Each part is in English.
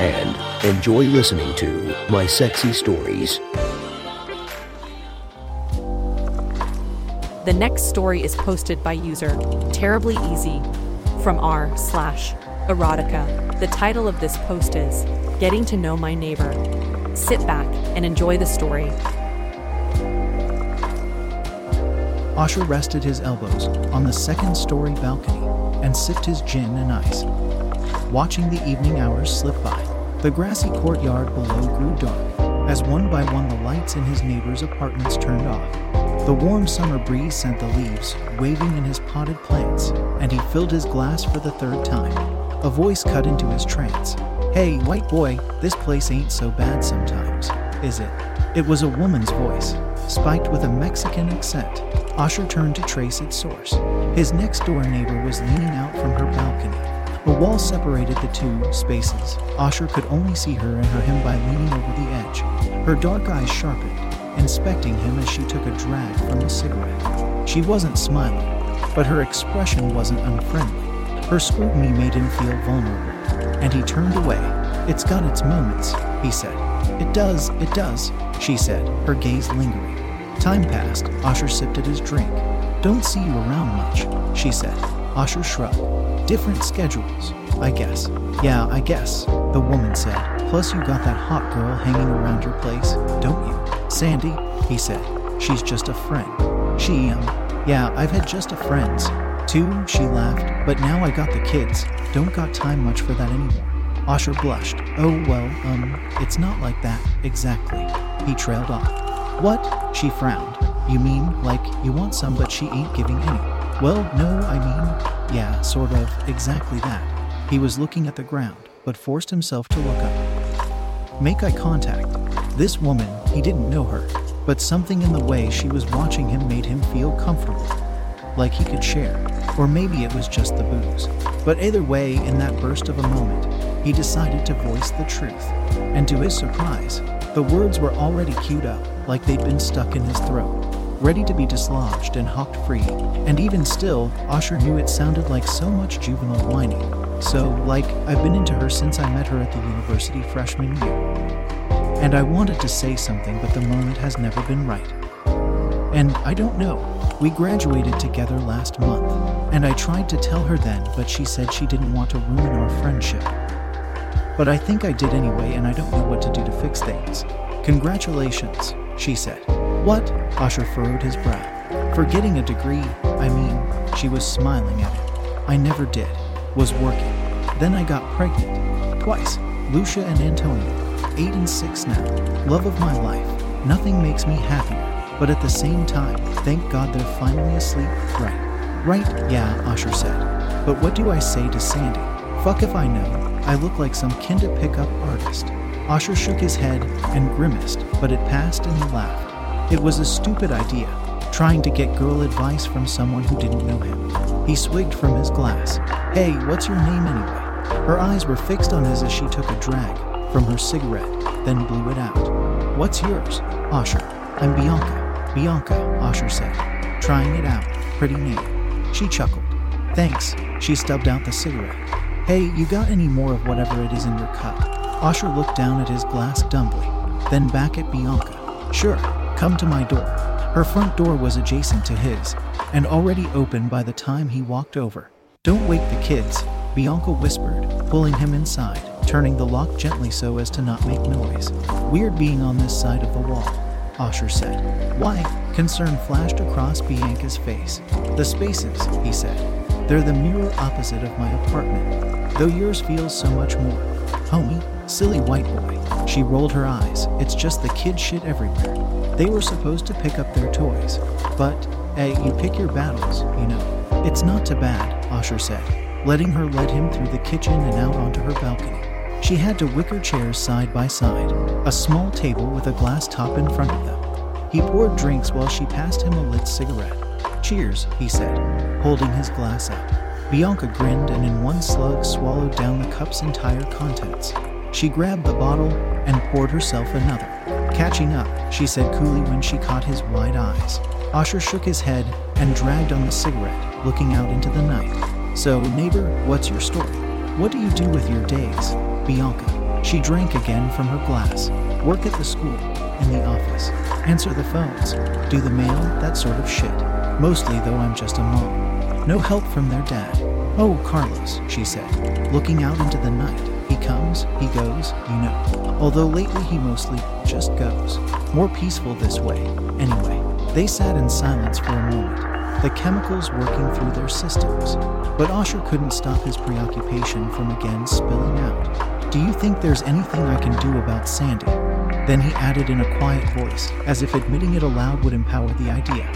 And enjoy listening to My Sexy Stories. The next story is posted by user Terribly Easy from r slash erotica. The title of this post is Getting to Know My Neighbor. Sit back and enjoy the story. Osher rested his elbows on the second story balcony and sipped his gin and ice. Watching the evening hours slip by, the grassy courtyard below grew dark as one by one the lights in his neighbor's apartments turned off. The warm summer breeze sent the leaves waving in his potted plants, and he filled his glass for the third time. A voice cut into his trance. Hey, white boy, this place ain't so bad sometimes, is it? It was a woman's voice, spiked with a Mexican accent. Osher turned to trace its source. His next door neighbor was leaning out from her balcony. A wall separated the two spaces. Osher could only see her and her him by leaning over the edge. Her dark eyes sharpened, inspecting him as she took a drag from a cigarette. She wasn't smiling, but her expression wasn't unfriendly. Her scrutiny made him feel vulnerable, and he turned away. It's got its moments, he said. It does, it does, she said, her gaze lingering. Time passed. Osher sipped at his drink. Don't see you around much, she said. Osher shrugged. Different schedules, I guess. Yeah, I guess, the woman said. Plus, you got that hot girl hanging around your place, don't you? Sandy, he said. She's just a friend. She, um, yeah, I've had just a friends. Two, she laughed, but now I got the kids. Don't got time much for that anymore. Osher blushed. Oh, well, um, it's not like that, exactly. He trailed off. What? She frowned. You mean, like, you want some, but she ain't giving any? Well, no, I mean, yeah, sort of, exactly that. He was looking at the ground, but forced himself to look up. Make eye contact. This woman, he didn't know her, but something in the way she was watching him made him feel comfortable, like he could share. Or maybe it was just the booze. But either way, in that burst of a moment, he decided to voice the truth. And to his surprise, the words were already queued up, like they'd been stuck in his throat, ready to be dislodged and hawked free. And even still, Osher knew it sounded like so much juvenile whining. So, like, I've been into her since I met her at the university freshman year. And I wanted to say something, but the moment has never been right. And I don't know. We graduated together last month, and I tried to tell her then, but she said she didn't want to ruin our friendship. But I think I did anyway, and I don't know what to do to fix things. Congratulations, she said. What? Osher furrowed his brow. For getting a degree, I mean, she was smiling at him. I never did. Was working. Then I got pregnant. Twice. Lucia and Antonio. Eight and six now. Love of my life. Nothing makes me happier. But at the same time, thank God they're finally asleep. Right. Right, yeah, Osher said. But what do I say to Sandy? Fuck if I know. I look like some kinda pickup artist. Osher shook his head and grimaced, but it passed and he laughed. It was a stupid idea, trying to get girl advice from someone who didn't know him. He swigged from his glass. Hey, what's your name anyway? Her eyes were fixed on his as she took a drag from her cigarette, then blew it out. What's yours? Osher. I'm Bianca. Bianca, Osher said, trying it out. Pretty name. She chuckled. Thanks. She stubbed out the cigarette. Hey, you got any more of whatever it is in your cup? Osher looked down at his glass dumbly, then back at Bianca. Sure, come to my door. Her front door was adjacent to his, and already open by the time he walked over. Don't wake the kids, Bianca whispered, pulling him inside, turning the lock gently so as to not make noise. Weird being on this side of the wall, Osher said. Why? Concern flashed across Bianca's face. The spaces, he said. They're the mirror opposite of my apartment, though yours feels so much more. Homie, silly white boy. She rolled her eyes. It's just the kid shit everywhere. They were supposed to pick up their toys, but, eh, you pick your battles, you know. It's not too bad, Osher said, letting her lead him through the kitchen and out onto her balcony. She had to wicker chairs side by side, a small table with a glass top in front of them. He poured drinks while she passed him a lit cigarette. Cheers, he said, holding his glass up. Bianca grinned and in one slug swallowed down the cup's entire contents. She grabbed the bottle and poured herself another. Catching up, she said coolly when she caught his wide eyes. Osher shook his head and dragged on the cigarette, looking out into the night. So, neighbor, what's your story? What do you do with your days? Bianca. She drank again from her glass. Work at the school, in the office, answer the phones, do the mail, that sort of shit. Mostly, though, I'm just a mom. No help from their dad. Oh, Carlos, she said, looking out into the night. He comes, he goes, you know. Although lately he mostly just goes. More peaceful this way, anyway. They sat in silence for a moment, the chemicals working through their systems. But Osher couldn't stop his preoccupation from again spilling out. Do you think there's anything I can do about Sandy? Then he added in a quiet voice, as if admitting it aloud would empower the idea.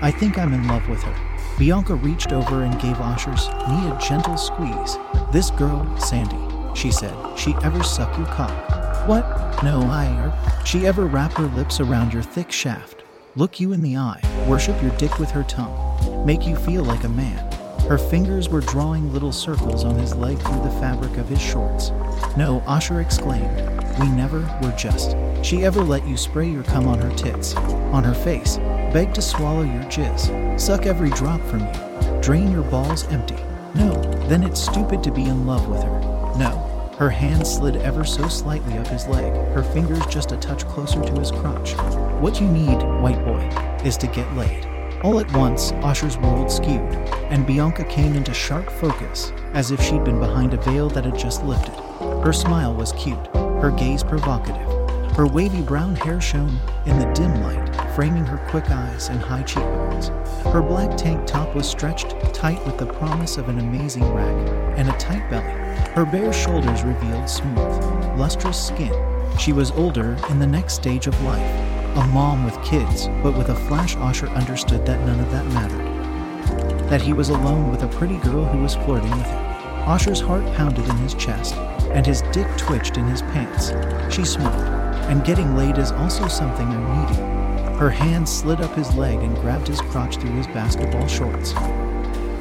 I think I'm in love with her. Bianca reached over and gave Osher's knee a gentle squeeze. This girl, Sandy, she said, she ever suck your cock? What? No, I. Er, she ever wrap her lips around your thick shaft? look you in the eye, worship your dick with her tongue, make you feel like a man. Her fingers were drawing little circles on his leg through the fabric of his shorts. No, Osher exclaimed. We never were just. She ever let you spray your cum on her tits, on her face, beg to swallow your jizz, suck every drop from you, drain your balls empty. No, then it's stupid to be in love with her. No, her hand slid ever so slightly up his leg, her fingers just a touch closer to his crotch. What you need, white boy, is to get laid. All at once, Osher's world skewed, and Bianca came into sharp focus, as if she'd been behind a veil that had just lifted. Her smile was cute, her gaze provocative. Her wavy brown hair shone in the dim light, framing her quick eyes and high cheekbones. Her black tank top was stretched tight with the promise of an amazing rack and a tight belly. Her bare shoulders revealed smooth, lustrous skin. She was older in the next stage of life, a mom with kids, but with a flash Osher understood that none of that mattered. That he was alone with a pretty girl who was flirting with him. Osher's heart pounded in his chest, and his dick twitched in his pants. She smiled, and getting laid is also something I'm needing. Her hand slid up his leg and grabbed his crotch through his basketball shorts,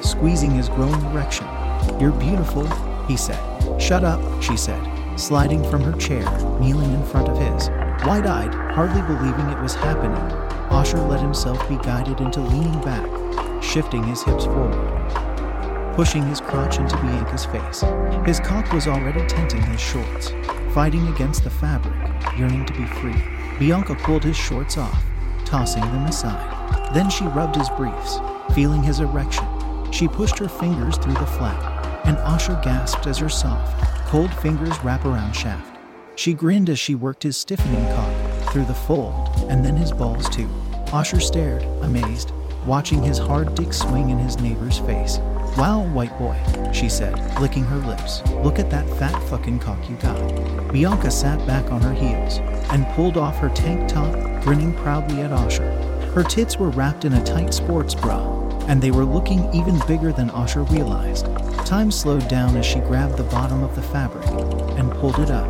squeezing his growing erection. You're beautiful, he said. Shut up, she said, sliding from her chair, kneeling in front of his. Wide eyed, hardly believing it was happening, Osher let himself be guided into leaning back, shifting his hips forward, pushing his crotch into Bianca's face. His cock was already tenting his shorts, fighting against the fabric, yearning to be free. Bianca pulled his shorts off, tossing them aside. Then she rubbed his briefs, feeling his erection. She pushed her fingers through the flap, and Osher gasped as her soft, cold fingers wrap around shaft. She grinned as she worked his stiffening cock through the fold, and then his balls too. Osher stared, amazed, watching his hard dick swing in his neighbor's face. Wow, white boy, she said, licking her lips. Look at that fat fucking cock you got. Bianca sat back on her heels and pulled off her tank top, grinning proudly at Osher. Her tits were wrapped in a tight sports bra, and they were looking even bigger than Osher realized. Time slowed down as she grabbed the bottom of the fabric and pulled it up.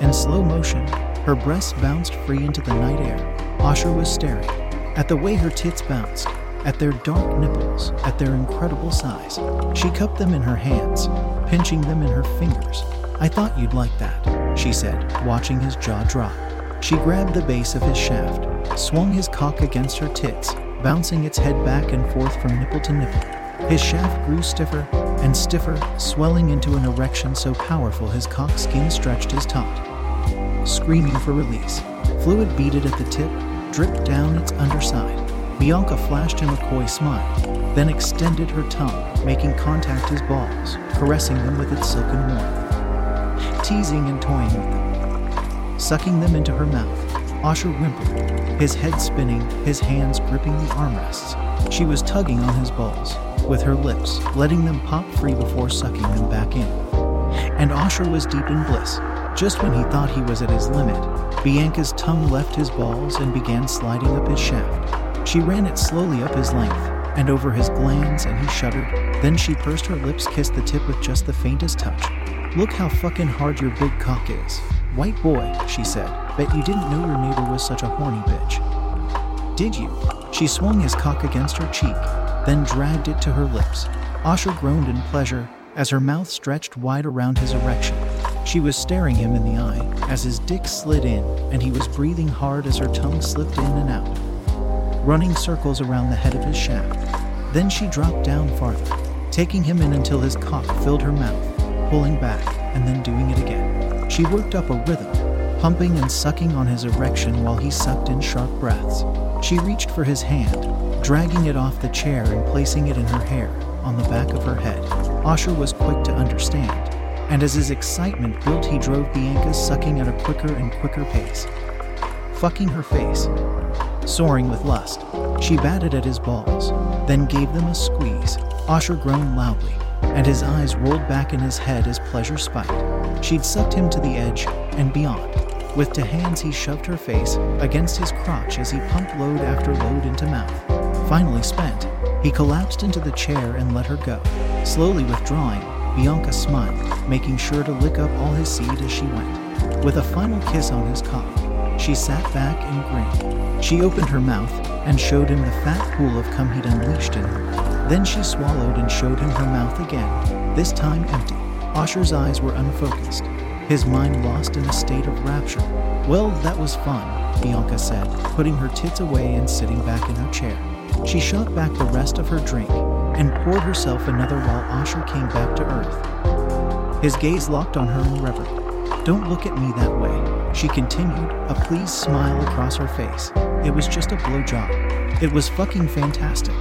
In slow motion, her breasts bounced free into the night air. Osher was staring at the way her tits bounced, at their dark nipples, at their incredible size. She cupped them in her hands, pinching them in her fingers. I thought you'd like that, she said, watching his jaw drop. She grabbed the base of his shaft, swung his cock against her tits, bouncing its head back and forth from nipple to nipple. His shaft grew stiffer and stiffer, swelling into an erection so powerful his cock skin stretched his taut. Screaming for release, fluid beaded at the tip, dripped down its underside. Bianca flashed him a coy smile, then extended her tongue, making contact his balls, caressing them with its silken warmth, teasing and toying with them, sucking them into her mouth. Osher whimpered, his head spinning, his hands gripping the armrests. She was tugging on his balls, with her lips, letting them pop free before sucking them back in. And Osher was deep in bliss. Just when he thought he was at his limit, Bianca's tongue left his balls and began sliding up his shaft. She ran it slowly up his length and over his glans, and he shuddered. Then she pursed her lips, kissed the tip with just the faintest touch. Look how fucking hard your big cock is. White boy, she said. Bet you didn't know your neighbor was such a horny bitch. Did you? She swung his cock against her cheek, then dragged it to her lips. Asher groaned in pleasure as her mouth stretched wide around his erection. She was staring him in the eye as his dick slid in, and he was breathing hard as her tongue slipped in and out, running circles around the head of his shaft. Then she dropped down farther, taking him in until his cock filled her mouth, pulling back and then doing it again. She worked up a rhythm, pumping and sucking on his erection while he sucked in sharp breaths. She reached for his hand, dragging it off the chair and placing it in her hair on the back of her head. Asher was quick to understand, and as his excitement built, he drove Bianca sucking at a quicker and quicker pace, fucking her face. Soaring with lust, she batted at his balls, then gave them a squeeze. Asher groaned loudly, and his eyes rolled back in his head as pleasure spiked. She'd sucked him to the edge and beyond. With two hands, he shoved her face against his crotch as he pumped load after load into mouth. Finally spent, he collapsed into the chair and let her go. Slowly withdrawing, Bianca smiled, making sure to lick up all his seed as she went. With a final kiss on his cock, she sat back and grinned. She opened her mouth and showed him the fat pool of cum he'd unleashed in her. Then she swallowed and showed him her mouth again, this time empty. Asher's eyes were unfocused, his mind lost in a state of rapture. Well, that was fun, Bianca said, putting her tits away and sitting back in her chair. She shot back the rest of her drink and poured herself another while Asher came back to earth. His gaze locked on her in reverie. Don't look at me that way, she continued, a pleased smile across her face. It was just a blowjob. It was fucking fantastic,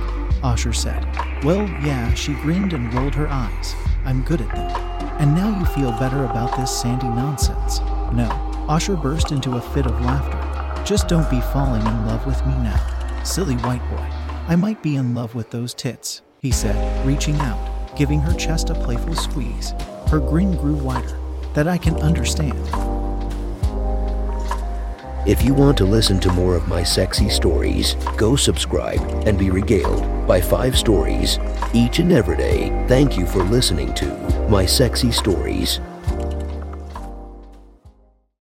Asher said. Well, yeah, she grinned and rolled her eyes. I'm good at them. And now you feel better about this sandy nonsense. No. Usher burst into a fit of laughter. Just don't be falling in love with me now. Silly white boy. I might be in love with those tits he said, reaching out, giving her chest a playful squeeze. Her grin grew wider. That I can understand. If you want to listen to more of my sexy stories, go subscribe and be regaled by five stories each and every day. Thank you for listening to My Sexy Stories.